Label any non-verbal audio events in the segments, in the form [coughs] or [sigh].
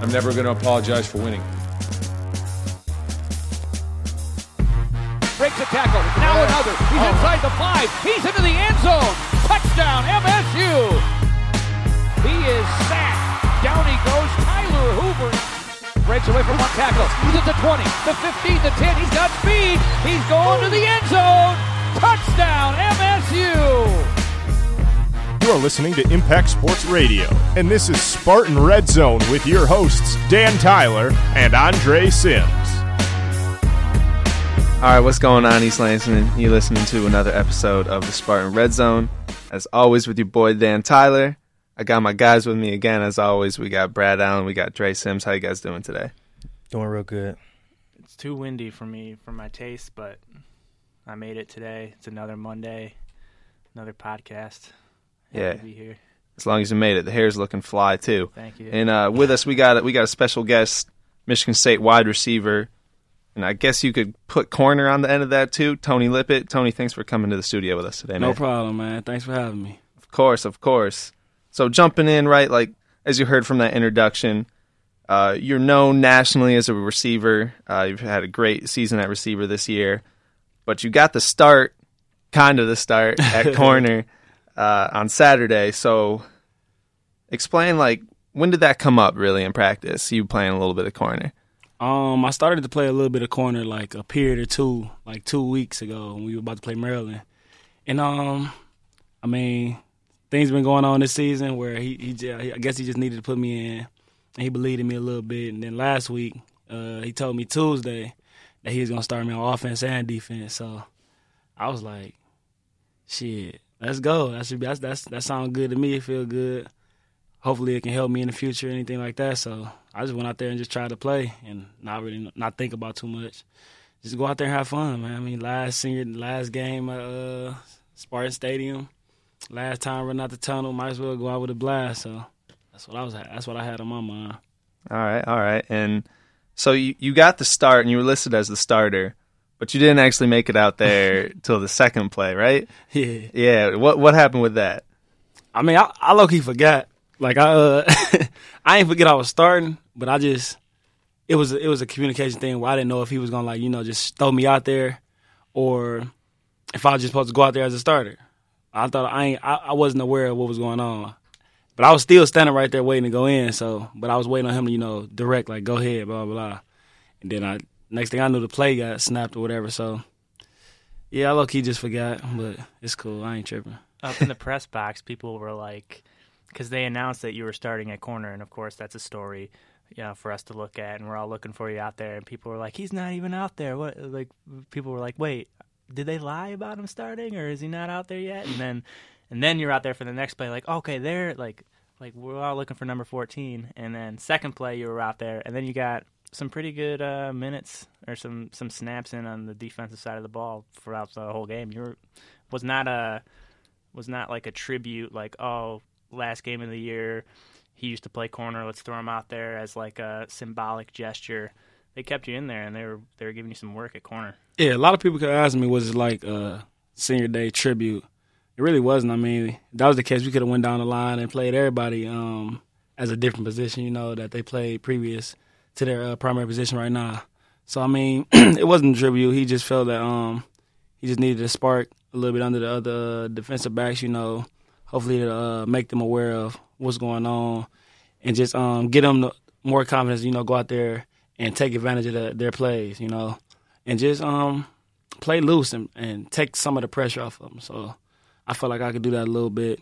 I'm never going to apologize for winning. Breaks a tackle. Now another. He's oh. inside the five. He's into the end zone. Touchdown, MSU. He is sacked. Down he goes. Tyler Hoover breaks away from one tackle. He's at the 20, the 15, the 10. He's got speed. He's going to the end zone. Touchdown, MSU. You are listening to Impact Sports Radio, and this is Spartan Red Zone with your hosts, Dan Tyler and Andre Sims. All right, what's going on, East Lansing? You're listening to another episode of the Spartan Red Zone. As always, with your boy Dan Tyler. I got my guys with me again. As always, we got Brad Allen, we got Dre Sims. How you guys doing today? Doing real good. It's too windy for me, for my taste, but I made it today. It's another Monday, another podcast. Happy Yeah. to be here. As long as you made it, the hair's looking fly too. Thank you. And uh, with us, we got we got a special guest, Michigan State wide receiver, and I guess you could put corner on the end of that too. Tony Lippett. Tony, thanks for coming to the studio with us today, man. No problem, man. Thanks for having me. Of course, of course. So jumping in, right, like as you heard from that introduction, uh, you're known nationally as a receiver. Uh, you've had a great season at receiver this year, but you got the start, kind of the start at [laughs] corner uh, on Saturday. So explain, like, when did that come up really in practice? You playing a little bit of corner. Um, I started to play a little bit of corner like a period or two, like two weeks ago when we were about to play Maryland. And um, I mean, things been going on this season where he, he j- I guess he just needed to put me in, and he believed in me a little bit. And then last week, uh, he told me Tuesday that he was gonna start me on offense and defense. So I was like, shit, let's go. That should be that's that's that sounds good to me. It feel good. Hopefully, it can help me in the future, anything like that. So I just went out there and just tried to play and not really not think about too much. Just go out there and have fun, man. I mean, last senior, last game at uh, Spartan Stadium, last time running out the tunnel, might as well go out with a blast. So that's what I was. That's what I had on my mind. All right, all right. And so you, you got the start and you were listed as the starter, but you didn't actually make it out there [laughs] till the second play, right? Yeah. Yeah. What what happened with that? I mean, I, I low key forgot. Like I, uh, [laughs] I ain't forget I was starting, but I just it was it was a communication thing where I didn't know if he was gonna like you know just throw me out there, or if I was just supposed to go out there as a starter. I thought I ain't I, I wasn't aware of what was going on, but I was still standing right there waiting to go in. So, but I was waiting on him to you know direct like go ahead, blah blah blah, and then I next thing I knew the play got snapped or whatever. So. Yeah, I low key just forgot, but it's cool. I ain't tripping. Up in the [laughs] press box, people were like, because they announced that you were starting at corner, and of course that's a story, you know, for us to look at, and we're all looking for you out there, and people were like, he's not even out there. What? Like, people were like, wait, did they lie about him starting, or is he not out there yet? And then, and then you're out there for the next play, like, okay, they're like, like we're all looking for number 14, and then second play you were out there, and then you got some pretty good uh, minutes or some some snaps in on the defensive side of the ball throughout the whole game. You were was not a was not like a tribute, like oh, last game of the year, he used to play corner. Let's throw him out there as like a symbolic gesture. They kept you in there, and they were they were giving you some work at corner. Yeah, a lot of people could ask me, was it like a senior day tribute? It really wasn't. I mean, that was the case. We could have went down the line and played everybody um, as a different position, you know, that they played previous to their uh, primary position right now. So I mean, [clears throat] it wasn't a tribute. He just felt that um, he just needed a spark a little bit under the other defensive backs, you know. Hopefully, to uh, make them aware of what's going on and just um, get them the more confidence, you know, go out there and take advantage of the, their plays, you know, and just um, play loose and, and take some of the pressure off of them. So I felt like I could do that a little bit,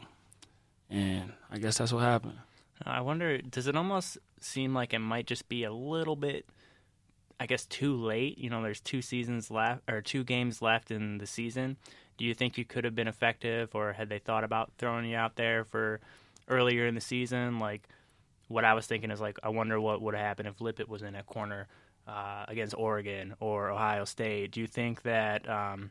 and I guess that's what happened. I wonder, does it almost seem like it might just be a little bit, I guess, too late? You know, there's two seasons left or two games left in the season. Do you think you could have been effective, or had they thought about throwing you out there for earlier in the season? Like, what I was thinking is like, I wonder what would have happened if Lippett was in a corner uh, against Oregon or Ohio State. Do you think that um,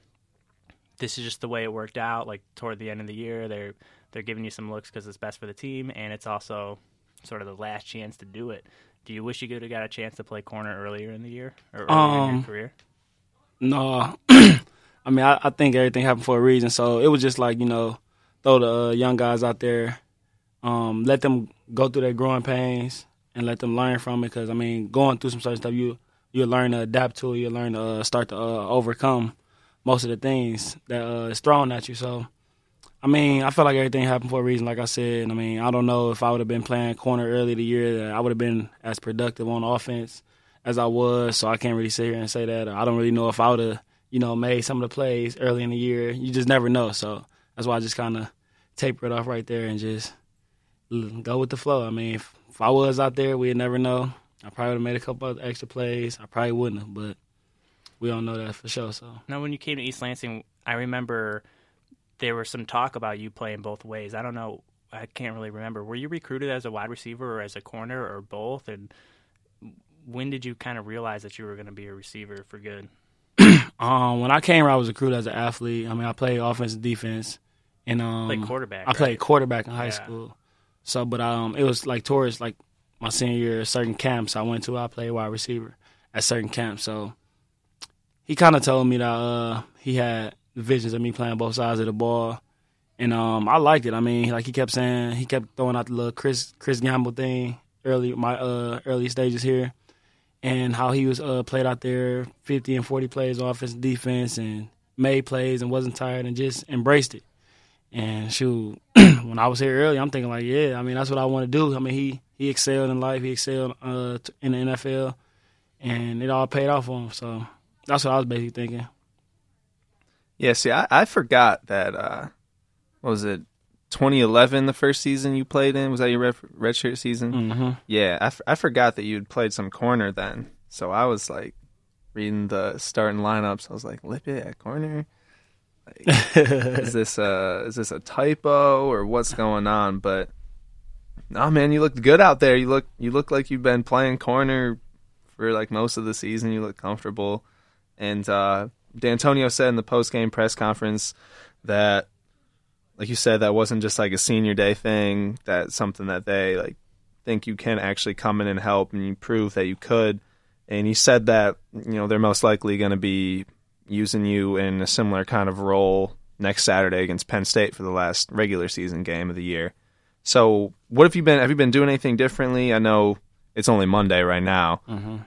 this is just the way it worked out? Like toward the end of the year, they're they're giving you some looks because it's best for the team, and it's also sort of the last chance to do it. Do you wish you could have got a chance to play corner earlier in the year or earlier in Um, your career? No, [clears throat] I mean I, I think everything happened for a reason. So it was just like you know, throw the uh, young guys out there, um, let them go through their growing pains, and let them learn from it. Because I mean, going through some certain stuff, you you learn to adapt to it. You learn to uh, start to uh, overcome most of the things that uh, is thrown at you. So, I mean, I feel like everything happened for a reason. Like I said, I mean, I don't know if I would have been playing corner early the year that I would have been as productive on offense as I was. So I can't really sit here and say that. I don't really know if I would have, you know, made some of the plays early in the year. You just never know. So that's why I just kind of taper it off right there and just go with the flow. I mean, if, if I was out there, we'd never know. I probably would have made a couple extra plays. I probably wouldn't have, but we don't know that for sure. So now, when you came to East Lansing, I remember there was some talk about you playing both ways. I don't know. I can't really remember. Were you recruited as a wide receiver or as a corner or both? And when did you kind of realize that you were going to be a receiver for good? [clears throat] um, when I came here, I was recruited as an athlete. I mean, I played offense and defense, and um, like quarterback. I right? played quarterback in high Yeah. school. So, but um, it was like towards like my senior year, certain camps I went to, I played wide receiver at certain camps. So he kind of told me that uh, he had visions of me playing both sides of the ball, and um, I liked it. I mean, like he kept saying, he kept throwing out the little Chris Chris Gamble thing early my uh early stages here, and how he was uh played out there fifty and forty plays offense and defense and made plays and wasn't tired and just embraced it. And shoot, [clears throat] when I was here early, I'm thinking like, yeah, I mean that's what I want to do. I mean he he excelled in life, he excelled uh in the NFL, and it all paid off for him. So that's what I was basically thinking. Yeah, see, I, I forgot that. Uh, what was it? 2011, the first season you played in was that your red, redshirt season? Mm-hmm. Yeah, I, f- I forgot that you had played some corner then. So I was like reading the starting lineups. I was like, Lippett at corner. Like, [laughs] is this a is this a typo or what's going on? But no, man, you looked good out there. You look you look like you've been playing corner for like most of the season. You look comfortable. And uh, D'Antonio said in the post game press conference that, like you said, that wasn't just like a senior day thing. That's something that they like think you can actually come in and help, and you prove that you could. And he said that you know they're most likely going to be using you in a similar kind of role next Saturday against Penn State for the last regular season game of the year. So, what have you been? Have you been doing anything differently? I know it's only Monday right now,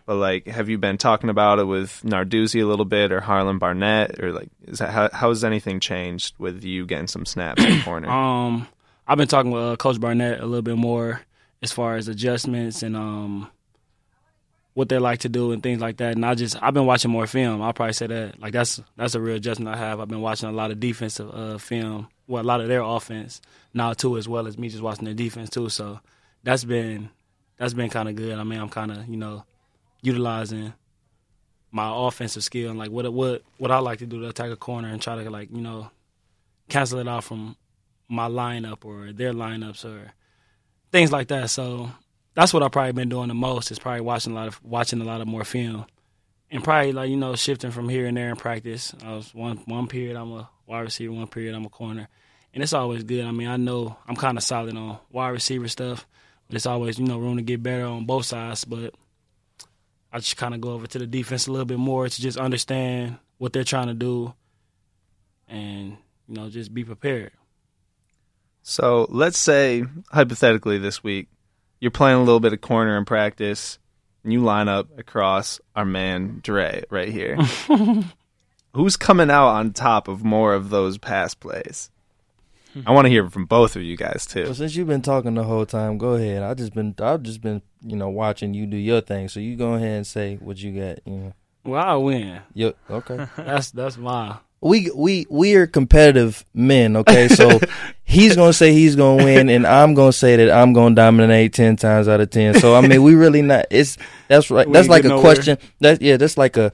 but like, have you been talking about it with Narduzzi a little bit, or Harlan Barnett, or like, is that how, how has anything changed with you getting some snaps in the corner? [clears throat] Um, I've been talking with uh, Coach Barnett a little bit more as far as adjustments and um what they like to do and things like that. And I just I've been watching more film. I'll probably say that like that's that's a real adjustment I have. I've been watching a lot of defensive uh, film, well a lot of their offense now too, as well as me just watching their defense too. So that's been that's been kind of good. I mean, I'm kind of you know utilizing my offensive skill and like what what what I like to do to attack a corner and try to like you know cancel it out from my lineup or their lineups or things like that. So that's what I've probably been doing the most is probably watching a lot of watching a lot of more film. And probably like, you know, shifting from here and there in practice. I was one one period I'm a wide receiver, one period I'm a corner. And it's always good. I mean, I know I'm kinda solid on wide receiver stuff, it's always, you know, room to get better on both sides. But I just kinda go over to the defense a little bit more to just understand what they're trying to do and, you know, just be prepared. So let's say hypothetically this week you're playing a little bit of corner in practice, and you line up across our man Dre right here. [laughs] Who's coming out on top of more of those pass plays? I want to hear from both of you guys Well, too. since you've been talking the whole time, go ahead. I just been I've just been you know watching you do your thing. So you go ahead and say what you got. You know. Well, I win. Yo, okay. [laughs] That's that's my we we we are competitive men. Okay, so [laughs] he's gonna say he's gonna win, and I'm gonna say that I'm gonna dominate ten times out of ten. So I mean, we really not. It's that's right. We That's like a nowhere. question. That yeah, that's like a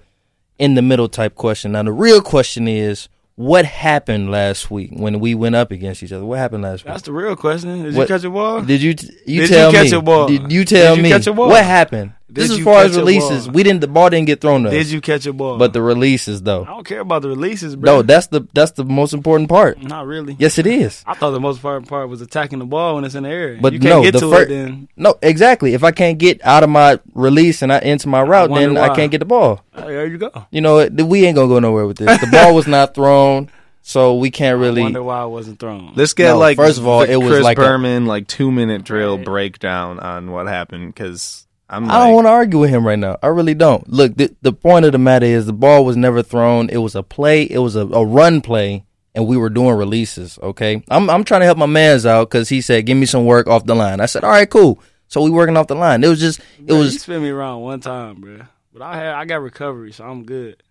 in the middle type question. Now the real question is. What happened last week when we went up against each other? What happened last week? That's the real question. Did What- you catch a ball? Did you you Did you catch me? a ball? Did you tell Did you me catch a ball? what happened? This Did as far as releases. We didn't. The ball didn't get thrown to us. Did you catch a ball? But the releases, though. I don't care about the releases, bro. No, that's the that's the most important part. not really. Yes, it is. I thought the most important part was attacking the ball when it's in the air. But you can't no, get the to fir- it, then No, exactly. If I can't get out of my release and I into my route, wonder then I can't get the ball. there you go. You know, what? we ain't gonna go nowhere with this. The ball was not thrown. so we can't I really. wonder why it wasn't thrown. Let's get No, like first of all, the it was Chris like a- Berman like two minute drill Right. breakdown on what happened because I'm. I don't want to argue with him right now. I really don't. Look, the, the point of the matter is the ball was never thrown. It was a play. It was a, a run play, and we were doing releases. Okay, I'm I'm trying to help my man's out because he said, "Give me some work off the line." I said, "All right, cool." So we working off the line. It was just it Bro, you was spin me around one time, bro. But I had I got recovery, so I'm good.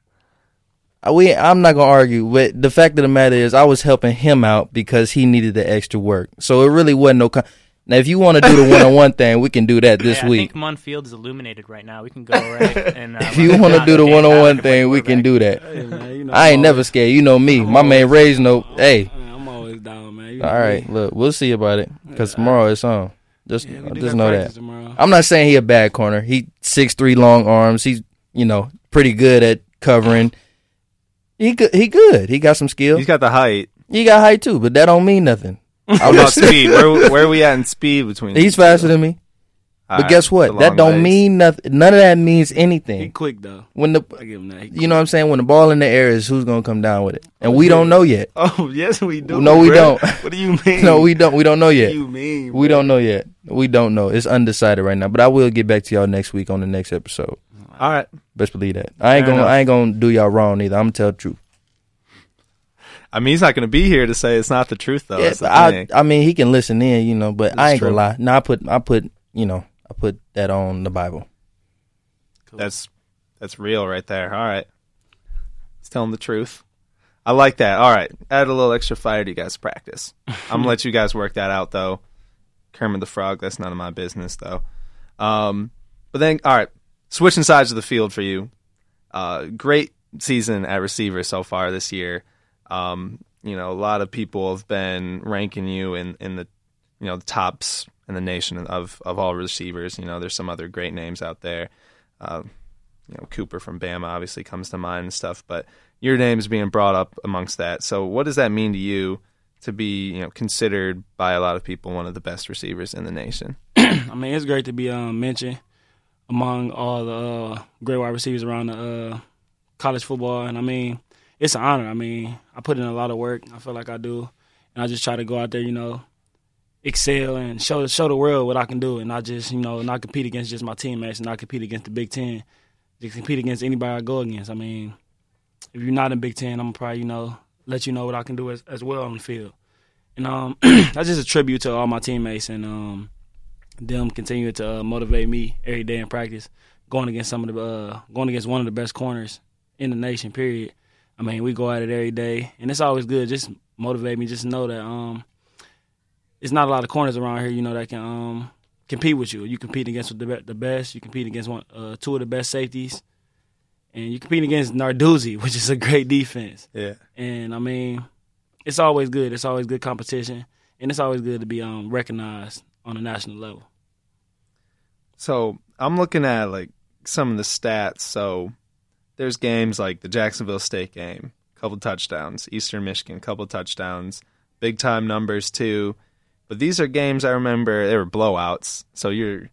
I- we. I'm not gonna argue. But the fact of the matter is, I was helping him out because he needed the extra work. So it really wasn't no. Con- now, if you want to do the one on one thing, we can do that this yeah, I week. think Munn Field is illuminated right now. We can go right. [laughs] And uh, If you want to do the one on one thing, we can do that. Hey, man, you know, I I'm ain't never always- scared. You know me. My man raised no. Hey, I'm always down, man. You all know right. me. Look, we'll see about it because tomorrow it's on. Just, Yeah, just know that. tomorrow. I'm not saying he a bad corner. He six three long arms. He's you know pretty good at covering. He good. He good. He got some skill. He's got the height. He got height too, but that don't mean nothing. Oh, How about speed? Where where are we at in speed between? He's faster than me. All But right, guess what? That don't legs. mean nothing. None of that means anything. He anything. quick though. When the I give him that. He you know what I'm saying when the ball in the air is who's gonna come down with it, and oh, we don't know yet. [laughs] Oh yes, we do. No, we bro. don't. [laughs] [laughs] What do you mean? No, we don't. We don't know What yet. do you mean? We don't know yet. We don't know. It's undecided right now. But I will get back to y'all next week on the next episode. All right. Best believe that. I ain't Fair gonna. enough. I ain't gonna do y'all wrong either. I'm gonna tell the truth. I mean, he's not going to be here to say it's not the truth, though. yeah, the I. I mean, he can listen in, you know. But I That's ain't gonna lie. No, I put. I put. You know. I put that on the Bible. That's that's real right there. All right. He's telling the truth. I like that. All right. Add a little extra fire to you guys' practice. [laughs] I'm gonna let you guys work that out though. Kermit the Frog, that's none of my business though. Um but then all right, switching sides of the field for you. Uh great season at receiver so far this year. Um, you know, a lot of people have been ranking you in, in the you know, the tops in the nation of, of all receivers. You know, there's some other great names out there. Uh, you know, Cooper from Bama obviously comes to mind and stuff, but your name's being brought up amongst that. So what does that mean to you to be, you know, considered by a lot of people one of the best receivers in the nation? [clears throat] I mean, it's great to be um, mentioned among all the uh, great wide receivers around the uh, college football, and I mean, it's an honor. I mean, I put in a lot of work. I feel like I do, and I just try to go out there, you know, excel and show show the world what I can do, and not just you know not compete against just my teammates, and not compete against the Big Ten, just compete against anybody I go against. I mean, if you're not in Big Ten, I'm probably you know let you know what I can do as, as well on the field, and um, [clears throat] that's just a tribute to all my teammates and um them continue to uh, motivate me every day in practice, going against some of the uh, going against one of the best corners in the nation. Period. I mean, we go at it every day, and it's always good. Just motivate me, just know that um, it's not a lot of corners around here, you know, that can um compete with you. You compete against the the best. You compete against one, uh, two of the best safeties, and you compete against Narduzzi, [laughs] which is a great defense. Yeah. And I mean, it's always good. It's always good competition, and it's always good to be um recognized on a national level. So I'm looking at like some of the stats. So there's games like the Jacksonville State game, couple touchdowns, Eastern Michigan, couple touchdowns, big time numbers too. But these are games I remember they were blowouts. So you're,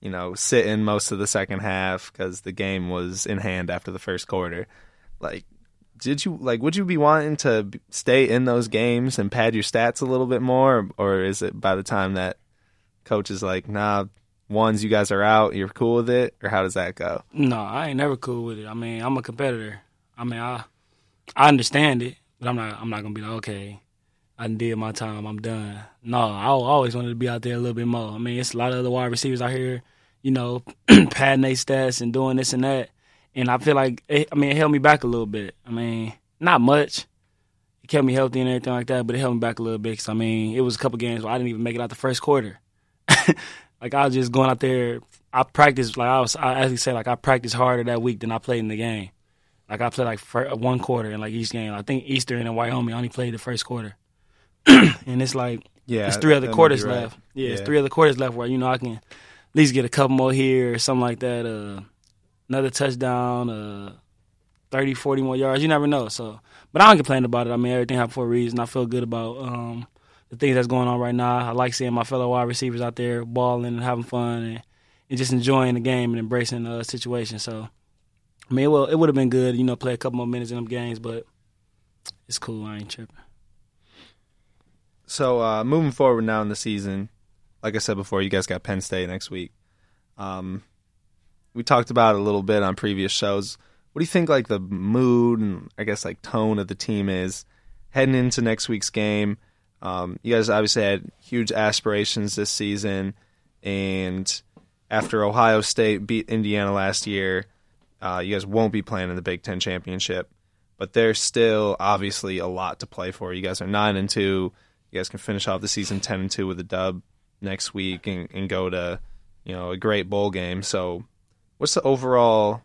you know, sitting most of the second half because the game was in hand after the first quarter. Like, did you like? Would you be wanting to stay in those games and pad your stats a little bit more, or is it by the time that coach is like, nah, ones you guys are out, you're cool with it, or how does that go? No, I ain't never cool with it. I mean, I'm a competitor. I mean, I I understand it, but I'm not I'm not gonna be like, okay, I did my time, I'm done. No, I always wanted to be out there a little bit more. I mean, it's a lot of other wide receivers out here, you know, [clears throat] padding their stats and doing this and that, and I feel like it, I mean, it held me back a little bit. I mean, not much. It kept me healthy and everything like that, but it held me back a little bit. Cause I mean, it was a couple games where I didn't even make it out the first quarter. [laughs] like I was just going out there. I practiced like I was. I actually say like I practiced harder that week than I played in the game. Like I played like one quarter in like each game. I think Eastern and Wyoming I only played the first quarter, [clears throat] and it's like Yeah, it's three other quarters right. left. Yeah, it's three other quarters left where you know I can at least get a couple more here or something like that. Uh, another touchdown, uh, 30, 40 more yards. You never know. So, but I don't complain about it. I mean, everything happened for a reason. I feel good about um, the things that's going on right now. I like seeing my fellow wide receivers out there balling and having fun and, and just enjoying the game and embracing the situation. So, I mean, well, it would have been good, you know, play a couple more minutes in them games, but it's cool. I ain't tripping. So uh, moving forward now in the season, like I said before, you guys got Penn State next week. Um, we talked about a little bit on previous shows. What do you think, like the mood and I guess like tone of the team is heading into next week's game? Um, you guys obviously had huge aspirations this season, and after Ohio State beat Indiana last year, uh, you guys won't be playing in the Big Ten championship. But there's still obviously a lot to play for. You guys are nine and two. You guys can finish off the season ten and two with a dub next week and, and go to you know a great bowl game. So, what's the overall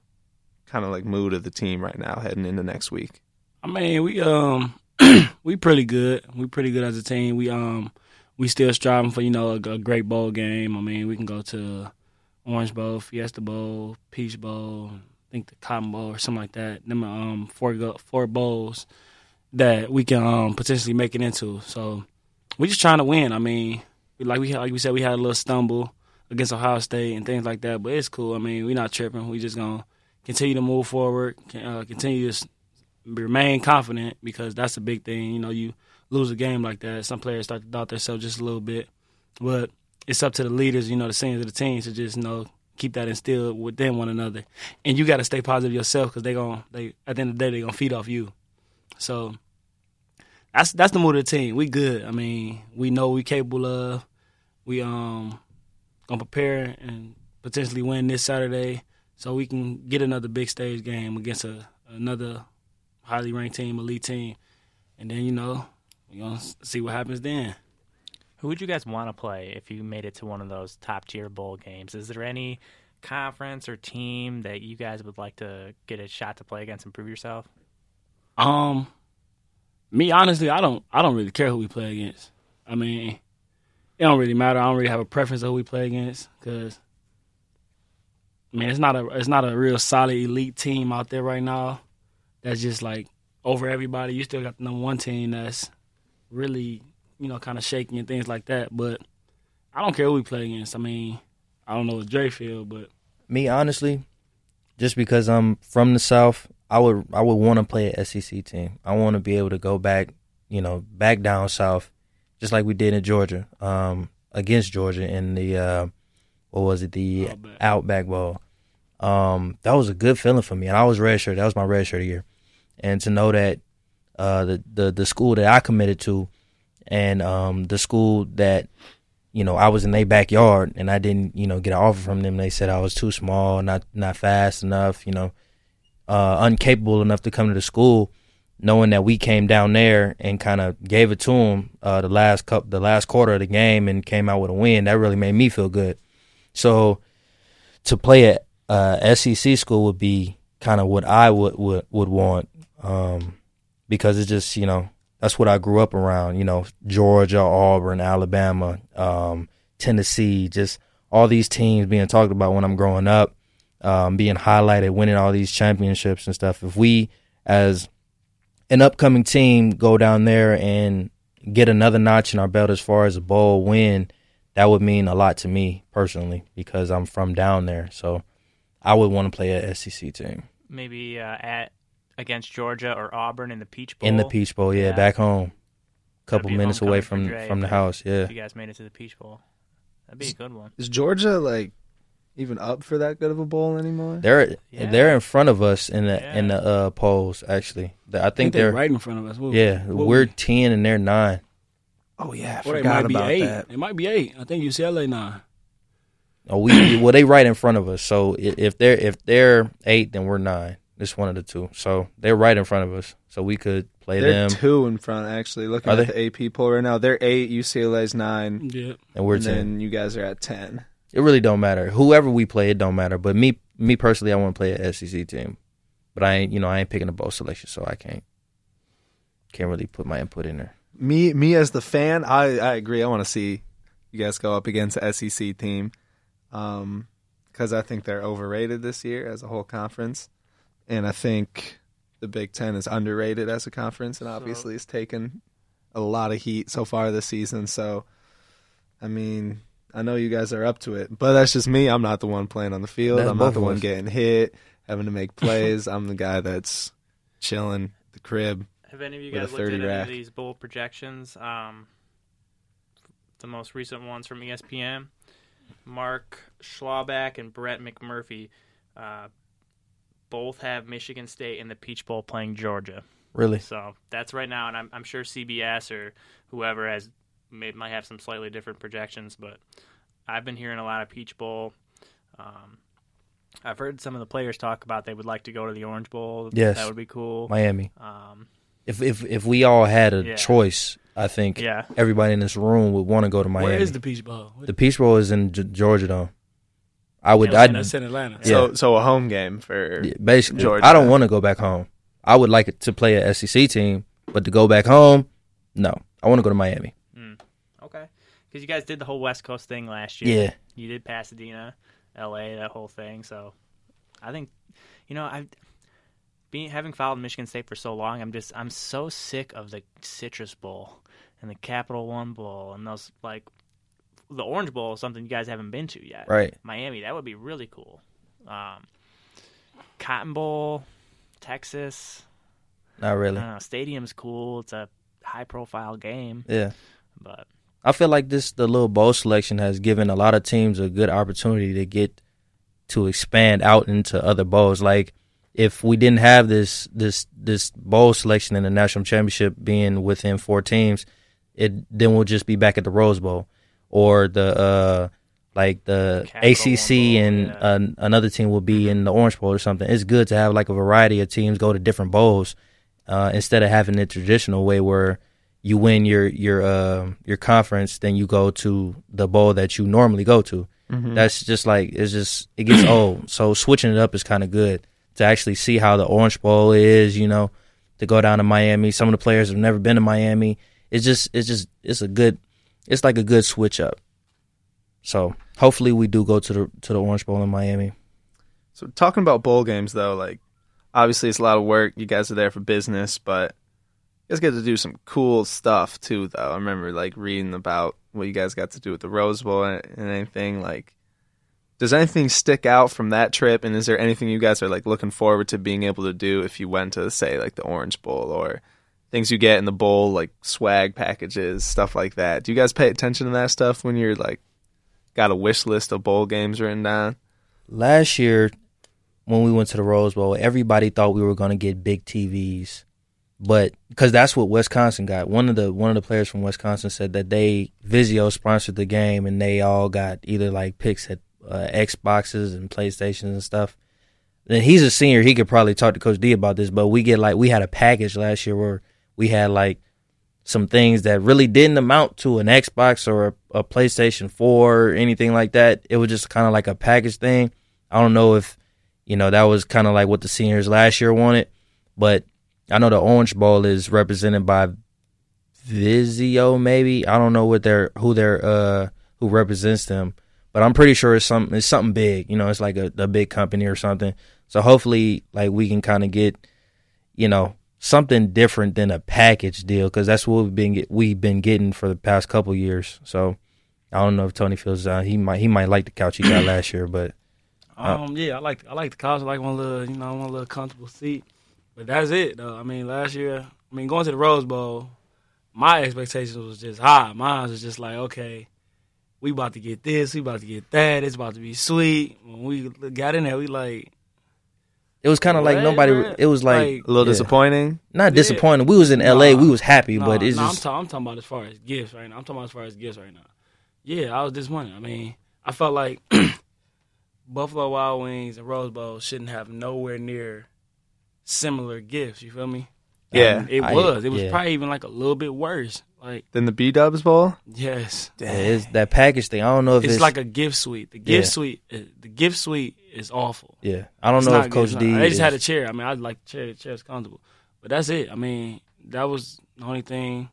kind of like mood of the team right now heading into next week? I mean, we um [clears throat] we pretty good. We pretty good as a team. We um we still striving for you know a, a great bowl game. I mean, we can go to Orange Bowl, Fiesta Bowl, Peach Bowl, I think the Cotton Bowl or something like that. Them um four four bowls that we can um potentially make it into. So we just trying to win. I mean, like we like we said, we had a little stumble against Ohio State and things like that, but it's cool. I mean, we're not tripping. We just gonna continue to move forward, uh, continue to remain confident because that's a big thing. You know, you lose a game like that, some players start to doubt themselves just a little bit, but it's up to the leaders, you know, the seniors of the team to just you know keep that instilled within one another, and you got to stay positive yourself because they going they at the end of the day they gonna feed off you. So that's that's the mood of the team. We good. I mean, we know we capable of. We um gonna prepare and potentially win this Saturday, so we can get another big stage game against a another highly ranked team, elite team, and then you know we gonna see what happens then. Who would you guys want to play if you made it to one of those top tier bowl games? Is there any conference or team that you guys would like to get a shot to play against and prove yourself? Um, me honestly, I don't I don't really care who we play against. I mean, it don't really matter. I don't really have a preference of who we play against because I mean it's not a it's not a real solid elite team out there right now. That's just like over everybody. You still got the number one team that's really you know kind of shaky and things like that. But I don't care who we play against. I mean, I don't know what Dre feel, but Me honestly, just because I'm from the South, I would I would want to play a SEC team. I want to be able to go back, you know, back down south, just like we did in Georgia, um, against Georgia in the uh, what was it the Outback. Outback Bowl. Um, that was a good feeling for me, and I was red shirt. That was my red shirt year, and to know that uh, the the the school that I committed to, and um, the school that you know I was in their backyard, and I didn't you know get an offer from them. They said I was too small, not not fast enough, you know, uh, incapable enough to come to the school. Knowing that we came down there and kind of gave it to them uh, the last cup, the last quarter of the game, and came out with a win, that really made me feel good. So to play at uh, SEC school would be kind of what I would would would want, um, because it's just you know that's what I grew up around. You know, Georgia, Auburn, Alabama, um, Tennessee, just all these teams being talked about when I'm growing up, um, being highlighted, winning all these championships and stuff. If we as an upcoming team go down there and get another notch in our belt as far as a bowl win, that would mean a lot to me personally because I'm from down there. So I would want to play a SEC team Maybe uh, at against Georgia or Auburn in the Peach Bowl. in the Peach Bowl. Yeah, Yeah. back home, That'd couple minutes away from Dre from the house. Yeah, If you guys made it to the Peach Bowl, that'd be a good one. Is Georgia like even up for that good of a bowl anymore? they're Yeah. they're in front of us in the in the uh, polls. Actually, The- I I think think they're they're right in front of us. What- yeah. what We're we- ten and they're nine. Oh yeah, I or it forgot might be about eight. that. It might be eight. I think UCLA nine. Oh, we well they right in front of us. So if they're if they're eight, then we're nine. It's one of the two. So they're right in front of us. So we could play They're them, two in front actually. Looking Are at the AP poll right now, they're eight. UCLA's nine, Yeah. and we're and ten. then you guys are at ten. It really don't matter. Whoever we play, it don't matter. But me, me personally, I want to play a SEC team. But I ain't, you know, I ain't picking a bowl selection, so I can't, can't really put my input in there. Me, me as the fan, I I agree. I want to see you guys go up against the SEC team, um, because I think they're overrated this year as a whole conference, and I think the Big Ten is underrated as a conference, and obviously it's taken a lot of heat so far this season. So, I mean, I know you guys are up to it, but that's just me. I'm not the one playing on the field. That's I'm not the one us. getting hit, having to make plays. I'm the guy that's chilling the crib. Have any of you With a guys looked at 30 any rack. of these bowl projections? Um, the most recent ones from ESPN. Mark Schlabach and Brett McMurphy uh, both have Michigan State in the Peach Bowl playing Georgia. Really? So that's right now, and I'm, I'm sure CBS or whoever has may, might have some slightly different projections, but I've been hearing a lot of Peach Bowl. Um, I've heard some of the players talk about they would like to go to the Orange Bowl. Yes. that would be cool. Miami. Um, If if if we all had a Yeah. choice, I think yeah, everybody in this room would want to go to Miami. Where is the Peach Bowl? the Peach Bowl is in G- Georgia, though. I would. Atlanta. I That's in Atlanta. So so a home game for basically. Georgia. I don't want to go back home. I would like to play a SEC team, but to go back home, no. I want to go to Miami. Hmm. okay. Because you guys did the whole West Coast thing last year. Yeah, you did Pasadena, L.A., that whole thing. So I think, you know, I've being having followed Michigan State for so long, I'm just I'm so sick of the Citrus Bowl and the Capital One Bowl and those like the Orange Bowl is something you guys haven't been to yet. right. Miami, that would be really cool. Um, Cotton Bowl, Texas. Not I really. don't know. Stadium's cool. It's a high profile game, Yeah. but I feel like this the little bowl selection has given a lot of teams a good opportunity to get to expand out into other bowls. Like if we didn't have this this this bowl selection in the national championship being within four teams, it then we'll just be back at the Rose Bowl or the uh like the Capital ACC and yeah. an another team will be in the Orange Bowl or something. It's good to have like a variety of teams go to different bowls uh, instead of having the traditional way where you win your your uh, your conference, then you go to the bowl that you normally go to. That's just like it's just it gets [clears throat] old. So switching it up is kind of good to actually see how the Orange Bowl is. You know, to go down to Miami. Some of the players have never been to Miami. It's just it's just it's a good it's like a good switch up. So hopefully we do go to the to the Orange Bowl in Miami. So talking about bowl games though, like obviously it's a lot of work. You guys are there for business, but you guys get to do some cool stuff too though. I remember like reading about what you guys got to do with the Rose Bowl and, and anything like does anything stick out from that trip and is there anything you guys are like looking forward to being able to do if you went to say like the Orange Bowl or things you get in the bowl like swag packages, stuff like that. Do you guys pay attention to that stuff when you're like got a wish list of bowl games written down? last year when we went to the Rose Bowl, everybody thought we were going to get big TVs, but because that's what Wisconsin got. One of the one of the players from Wisconsin said that they Vizio sponsored the game and they all got either like picks at uh, Xboxes and PlayStations and stuff. Then he's a senior; he could probably talk to Coach D about this. But we get like we had a package last year where we had like some things that really didn't amount to an Xbox or a, a PlayStation 4 or anything like that. It was just kind of like a package thing. I don't know if, you know, that was kind of like what the seniors last year wanted, but I know the Orange Bowl is represented by Vizio, maybe. I don't know what their who their uh who represents them, but I'm pretty sure it's something it's something big. You know, it's like a, a big company or something. So hopefully, like we can kind of get, you know, something different than a package deal because that's what we've been we've been getting for the past couple years. So I don't know if Tony feels uh, he might he might like the couch he got last year, but Um, yeah, I like I like the couch. I like one little, you know, one little comfortable seat. But that's it, though. I mean, last year, I mean, going to the Rose Bowl, my expectations was just high. Mine was just like, okay, we about to get this, we about to get that. It's about to be sweet. When we got in there, we like, it was kind of like nobody. bruh? It was like, Like- A little yeah. disappointing. not Yeah. disappointing. We was in L.A. Nah. We was happy, nah, but it's nah, just I'm, ta- I'm talking about as far as gifts right now. I'm talking about as far as gifts right now. Yeah, I was disappointed. I mean, I felt like [clears throat] Buffalo Wild Wings and Rose Bowl shouldn't have nowhere near similar gifts. You feel me? Yeah. And it I- was. It was yeah. probably even like a little bit worse. Like, Then the B Dubs Bowl. yes, yeah, it's that package thing. I don't know if it's, it's, like a gift suite. The gift Yeah. suite, the gift suite is awful. yeah. I don't It's know if. Coach It's not- D. They just had a chair. I mean, I like the chair. The chair's comfortable, but that's it. I mean, that was the only thing.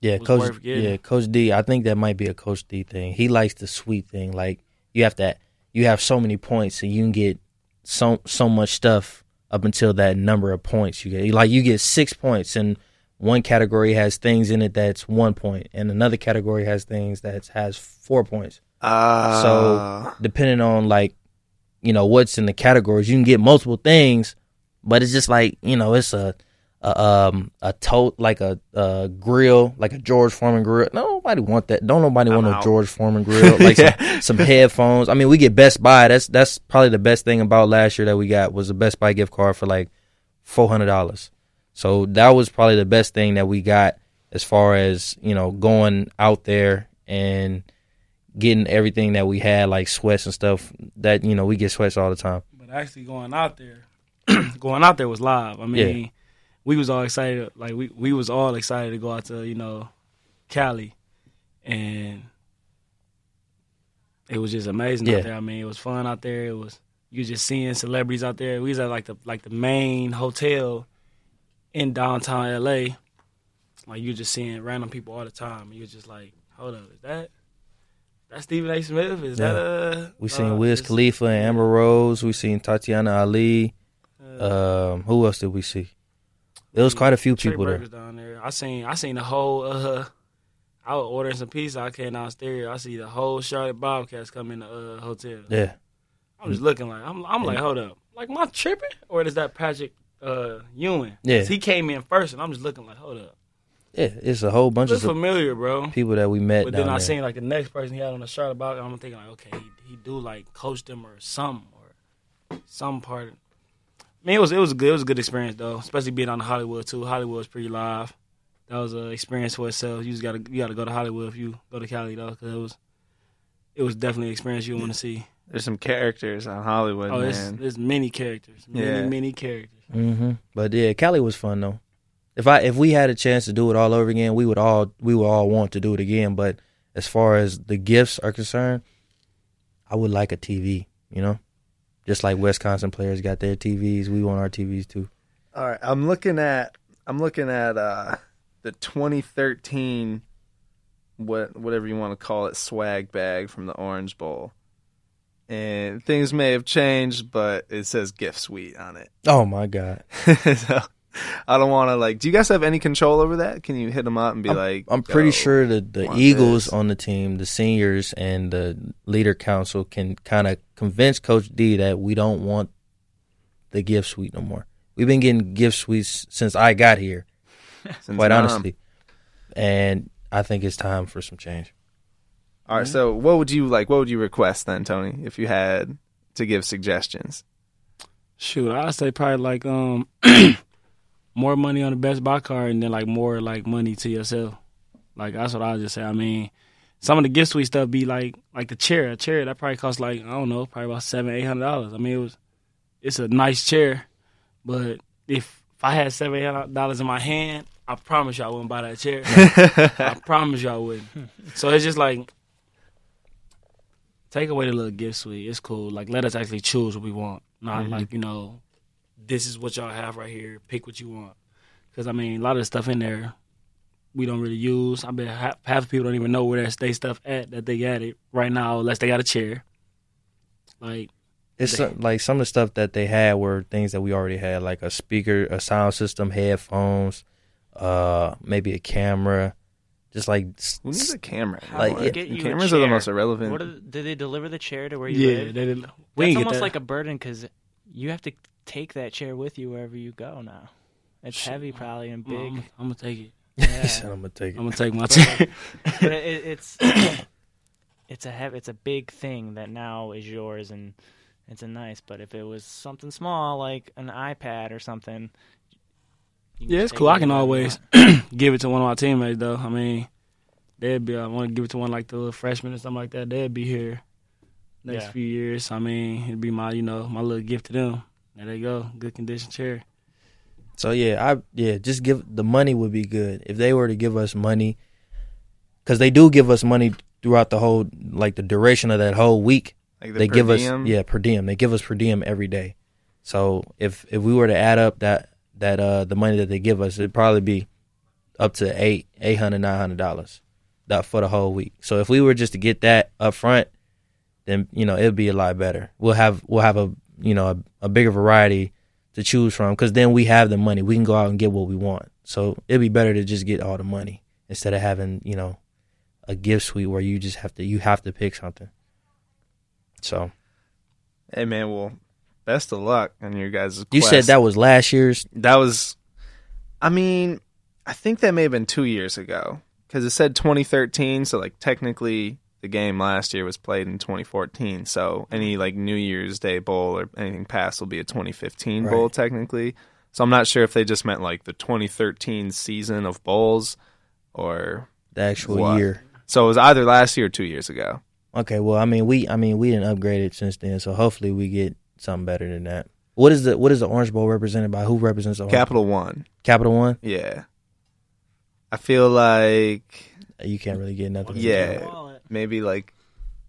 Yeah, was Coach. worth. Yeah, Coach D. I think that might be a Coach D thing. He likes the sweet thing. Like you have to, you have so many points, and you can get so so much stuff up until that number of points you get. Like you get six points, and one category has things in it that's one point, and another category has things that has four points. Uh, So depending on like, you know, what's in the categories, you can get multiple things, but it's just like you know, it's a a um a tote like a, a grill like a George Foreman grill. Nobody want that. Don't nobody want no. George Foreman [laughs] grill. Like some, some headphones. I mean, we get Best Buy. That's that's probably the best thing about last year that we got was a Best Buy gift card for like four hundred dollars. So that was probably the best thing that we got as far as you know going out there and getting everything that we had like sweats and stuff that you know we get sweats all the time. But actually going out there, [clears throat] going out there was live. I mean, we was all excited. Like we we was all excited to go out to you know Cali, and it was just amazing Yeah. out there. I mean, it was fun out there. It was you just seeing celebrities out there. We was at like the like the main hotel in downtown LA. Like you're just seeing random people all the time. You're just like, hold up, is that that Stephen A. Smith? Is Yeah. that uh? We seen uh, Wiz Khalifa and Amber Rose. We seen Tatiana Ali. uh, Um, who else did we see? There was quite a few people there. Down there. I seen I seen the whole uh I was ordering some pizza. I came downstairs. I see the whole Charlotte Bobcats come in the uh, hotel. Yeah, I'm just looking like I'm I'm like, hold up. Like am I tripping? Or is that Patrick uh Ewing? Yeah. He came in first and I'm just looking like, hold up. yeah. It's a whole bunch Looks of familiar, bro. people that we met But then I there. seen like the next person he had on the Charlotte Bobcats. I'm thinking like, okay, he, he do like coach them or something or some part. I mean, it was it was good. It was a good experience though, especially being on the Hollywood too. Hollywood was pretty live. That was an experience for itself. You just gotta you gotta go to Hollywood if you go to Cali though, because it was it was definitely an experience you want to see. There's some characters on Hollywood, Oh, there's man. there's many characters, many Yeah. many characters. hmm But yeah, Cali was fun though. If I if we had a chance to do it all over again, we would all we would all want to do it again. But as far as the gifts are concerned, I would like a TV. You know, just like Wisconsin players got their TVs, we want our TVs too. All right, I'm looking at I'm looking at uh the 2013 what whatever you want to call it swag bag from the Orange Bowl. And things may have changed, but it says gift suite on it. [laughs] Oh my god, so I don't want to like. Do you guys have any control over that? Can you hit them up and be like? I'm pretty sure that the Eagles this." on the team, the seniors, and the leader council can kind of convince Coach D that we don't want the gift suite no more. We've been getting gift suites since I got here, [laughs] Since quite Nam. honestly, and I think it's time for some change. All right. So, what would you like? What would you request then, Tony, if you had to give suggestions? Shoot, I'd say probably like um [clears throat] more money on the Best Buy card and then like more like money to yourself. Like that's what I would just say. I mean, some of the gift suite stuff be like like the chair. A chair that probably cost like I don't know, probably about seven eight hundred dollars. I mean, it was it's a nice chair, but if if I had seven hundred dollars in my hand, I promise you I wouldn't buy that chair. [laughs] I promise you I wouldn't. So it's just like. Take away the little gift suite. It's cool. Like let us actually choose what we want. Not like you know, this is what y'all have right here. Pick what you want. Because I mean, a lot of the stuff in there we don't really use. I bet half, half the people don't even know where that they stuff at that they got it right now, unless they got a chair. Like It's They- some, like some of the stuff that they had were things that we already had, like a speaker, a sound system, headphones, uh, maybe a camera, just like s- Who needs a camera? How Like, do I it- get you a cameras are the chair? most irrelevant. What are, did they deliver the chair to where you yeah, live? they didn't. We That's didn't get almost that. like a burden because you have to take that chair with you wherever you go now. It's Shit. heavy, probably, and I'm, big. I'm, I'm gonna take it. [laughs] he Yeah. said, "I'm gonna take it. I'm it." gonna take my chair. but it, it's [coughs] [coughs] it's a heavy, it's a big thing that now is yours, and it's a nice. But if it was something small like an iPad or something, you Yeah, it's cool. I can always [clears throat] give it to one of my teammates though. I mean, they'd be. I want to give it to one like the little freshman or something like that. They'd be here next Yeah. few years. I mean, it'd be my you know my little gift to them. There they go, good condition chair. So yeah, I yeah, just give the money would be good if they were to give us money, because they do give us money throughout the whole like the duration of that whole week. Like the they per give diem? us yeah per diem. They give us per diem every day. So if if we were to add up that that uh the money that they give us, it'd probably be up to eight eight hundred nine hundred dollars that for the whole week. So if we were just to get that up front, then you know it'd be a lot better. We'll have we'll have a you know a, a bigger variety to choose from because then we have the money. We can go out and get what we want. So it'd be better to just get all the money instead of having you know a gift suite where you just have to you have to pick something. So Hey man, well, best of luck on your guys' you said that was last year's. that was I mean, I think that may have been two years ago because it said 2013. So like technically, the game last year was played in 2014. So any like New Year's Day bowl or anything past will be a 2015 bowl technically. So I'm not sure if they just meant like the 2013 season of bowls or The actual What? year. so it was either last year or two years ago. Okay, well, I mean, we, I mean, we didn't upgrade it since then, so hopefully we get something better than that. What is the what is the Orange Bowl represented by? Who represents the Orange Capital One. Capital One? Yeah. I feel like You can't really get nothing. yeah, maybe like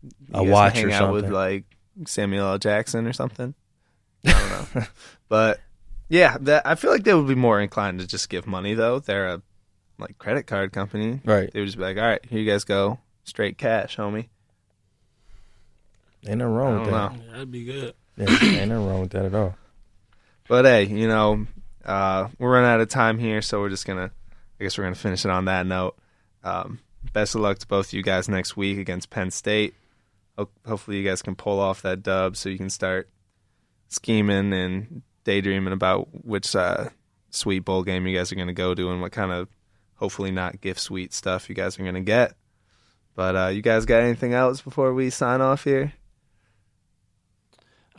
you A guys watch hang or out with like Samuel L. Jackson or something. [laughs] I don't know, but yeah, that I feel like they would be more inclined to just give money though. They're a like credit card company, Right. They would just be like, all right, here you guys go, straight cash, homie. Ain't nothing wrong I with don't that. know. Yeah, that'd be good. Yeah, ain't nothing wrong with that at all. But hey, you know, uh, we're running out of time here, so we're just gonna. I guess we're gonna finish it on that note. Um, best of luck to both of you guys next week against Penn State. Ho- hopefully, you guys can pull off that dub, so you can start scheming and daydreaming about which uh, sweet bowl game you guys are gonna go to and what kind of hopefully not gift sweet stuff you guys are gonna get. But uh, you guys got anything else before we sign off here?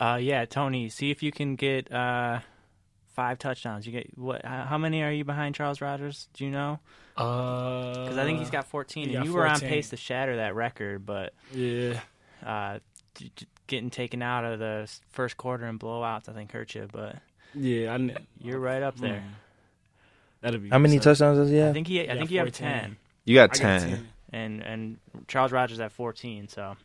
Uh, yeah, Tony, see if you can get uh, five touchdowns. You get what? How how many are you behind Charles Rogers? Do you know? Uh, Because I think he's got 14, he and got you were on pace to shatter that record. But Yeah, uh, j- j- getting taken out of the first quarter and blowouts, I think hurt you. But yeah. I kn- you're right up there. Mm. That'd be How many so- touchdowns does he I have? think he, I Yeah, think you have 10, You got ten. got 10. and and Charles Rogers at 14. So,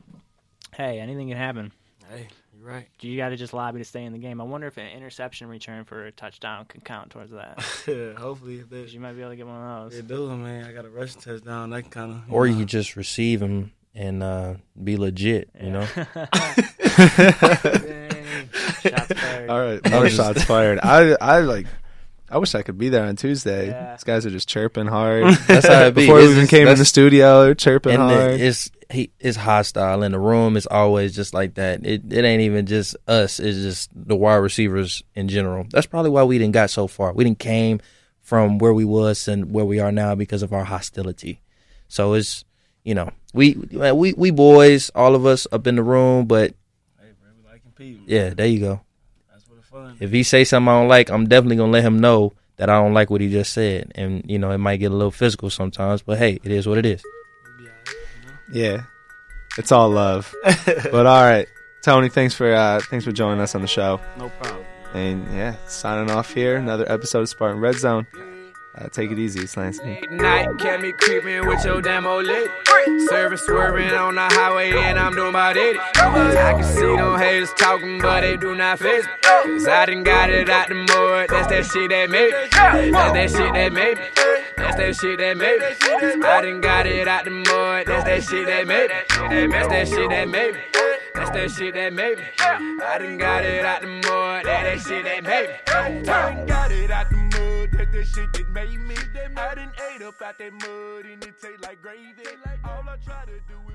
hey, anything can happen. Hey, you're right. You got to just lobby to stay in the game. I wonder if an interception return for a touchdown can count towards that. [laughs] Hopefully, if 'Cause they, you might be able to get one of those. they those. do, man. I got a rushing touchdown. That kind of. Or you just receive them and uh, be legit, you know? [laughs] [laughs] Shots fired. All right, I more was shots fired. I I like. I wish I could be there on Tuesday. Yeah. These guys are just chirping hard. That's how it be. Before we even just- came in the studio, they're chirping and hard. it, it's he is hostile in the room. It's always just like that. It it ain't even just us. It's just the wide receivers in general. That's probably why we didn't got so far. We didn't came from where we was and where we are now because of our hostility. So it's you know we we we boys, all of us up in the room. But Hey, bro, we like competing. yeah, there you go. That's what it's fun. If he say something I don't like, I'm definitely gonna let him know that I don't like what he just said. And you know it might get a little physical sometimes, but hey, it is what it is. Yeah, it's all love. [laughs] but all right, Tony, thanks for uh, thanks for joining us on the show. No problem. And yeah, signing off here. Another episode of Spartan Red Zone. Uh, take it easy. Nice. Night, catch me creeping with your old lady. Service swerving on the highway and I'm doing about 80. I can see them haters talking, but they do not face. Cause I done got it out the mud. That's that shit that made me. That's that shit that made me. That's that shit that made me. I done got it out the mud. That's that shit that made me. That's that shit that made me. That's that shit that made me. I done got it out the mud. That's that shit that made me. Done got it out the that shit that made me. I done ate up out that mud and it taste like gravy. All I try to do the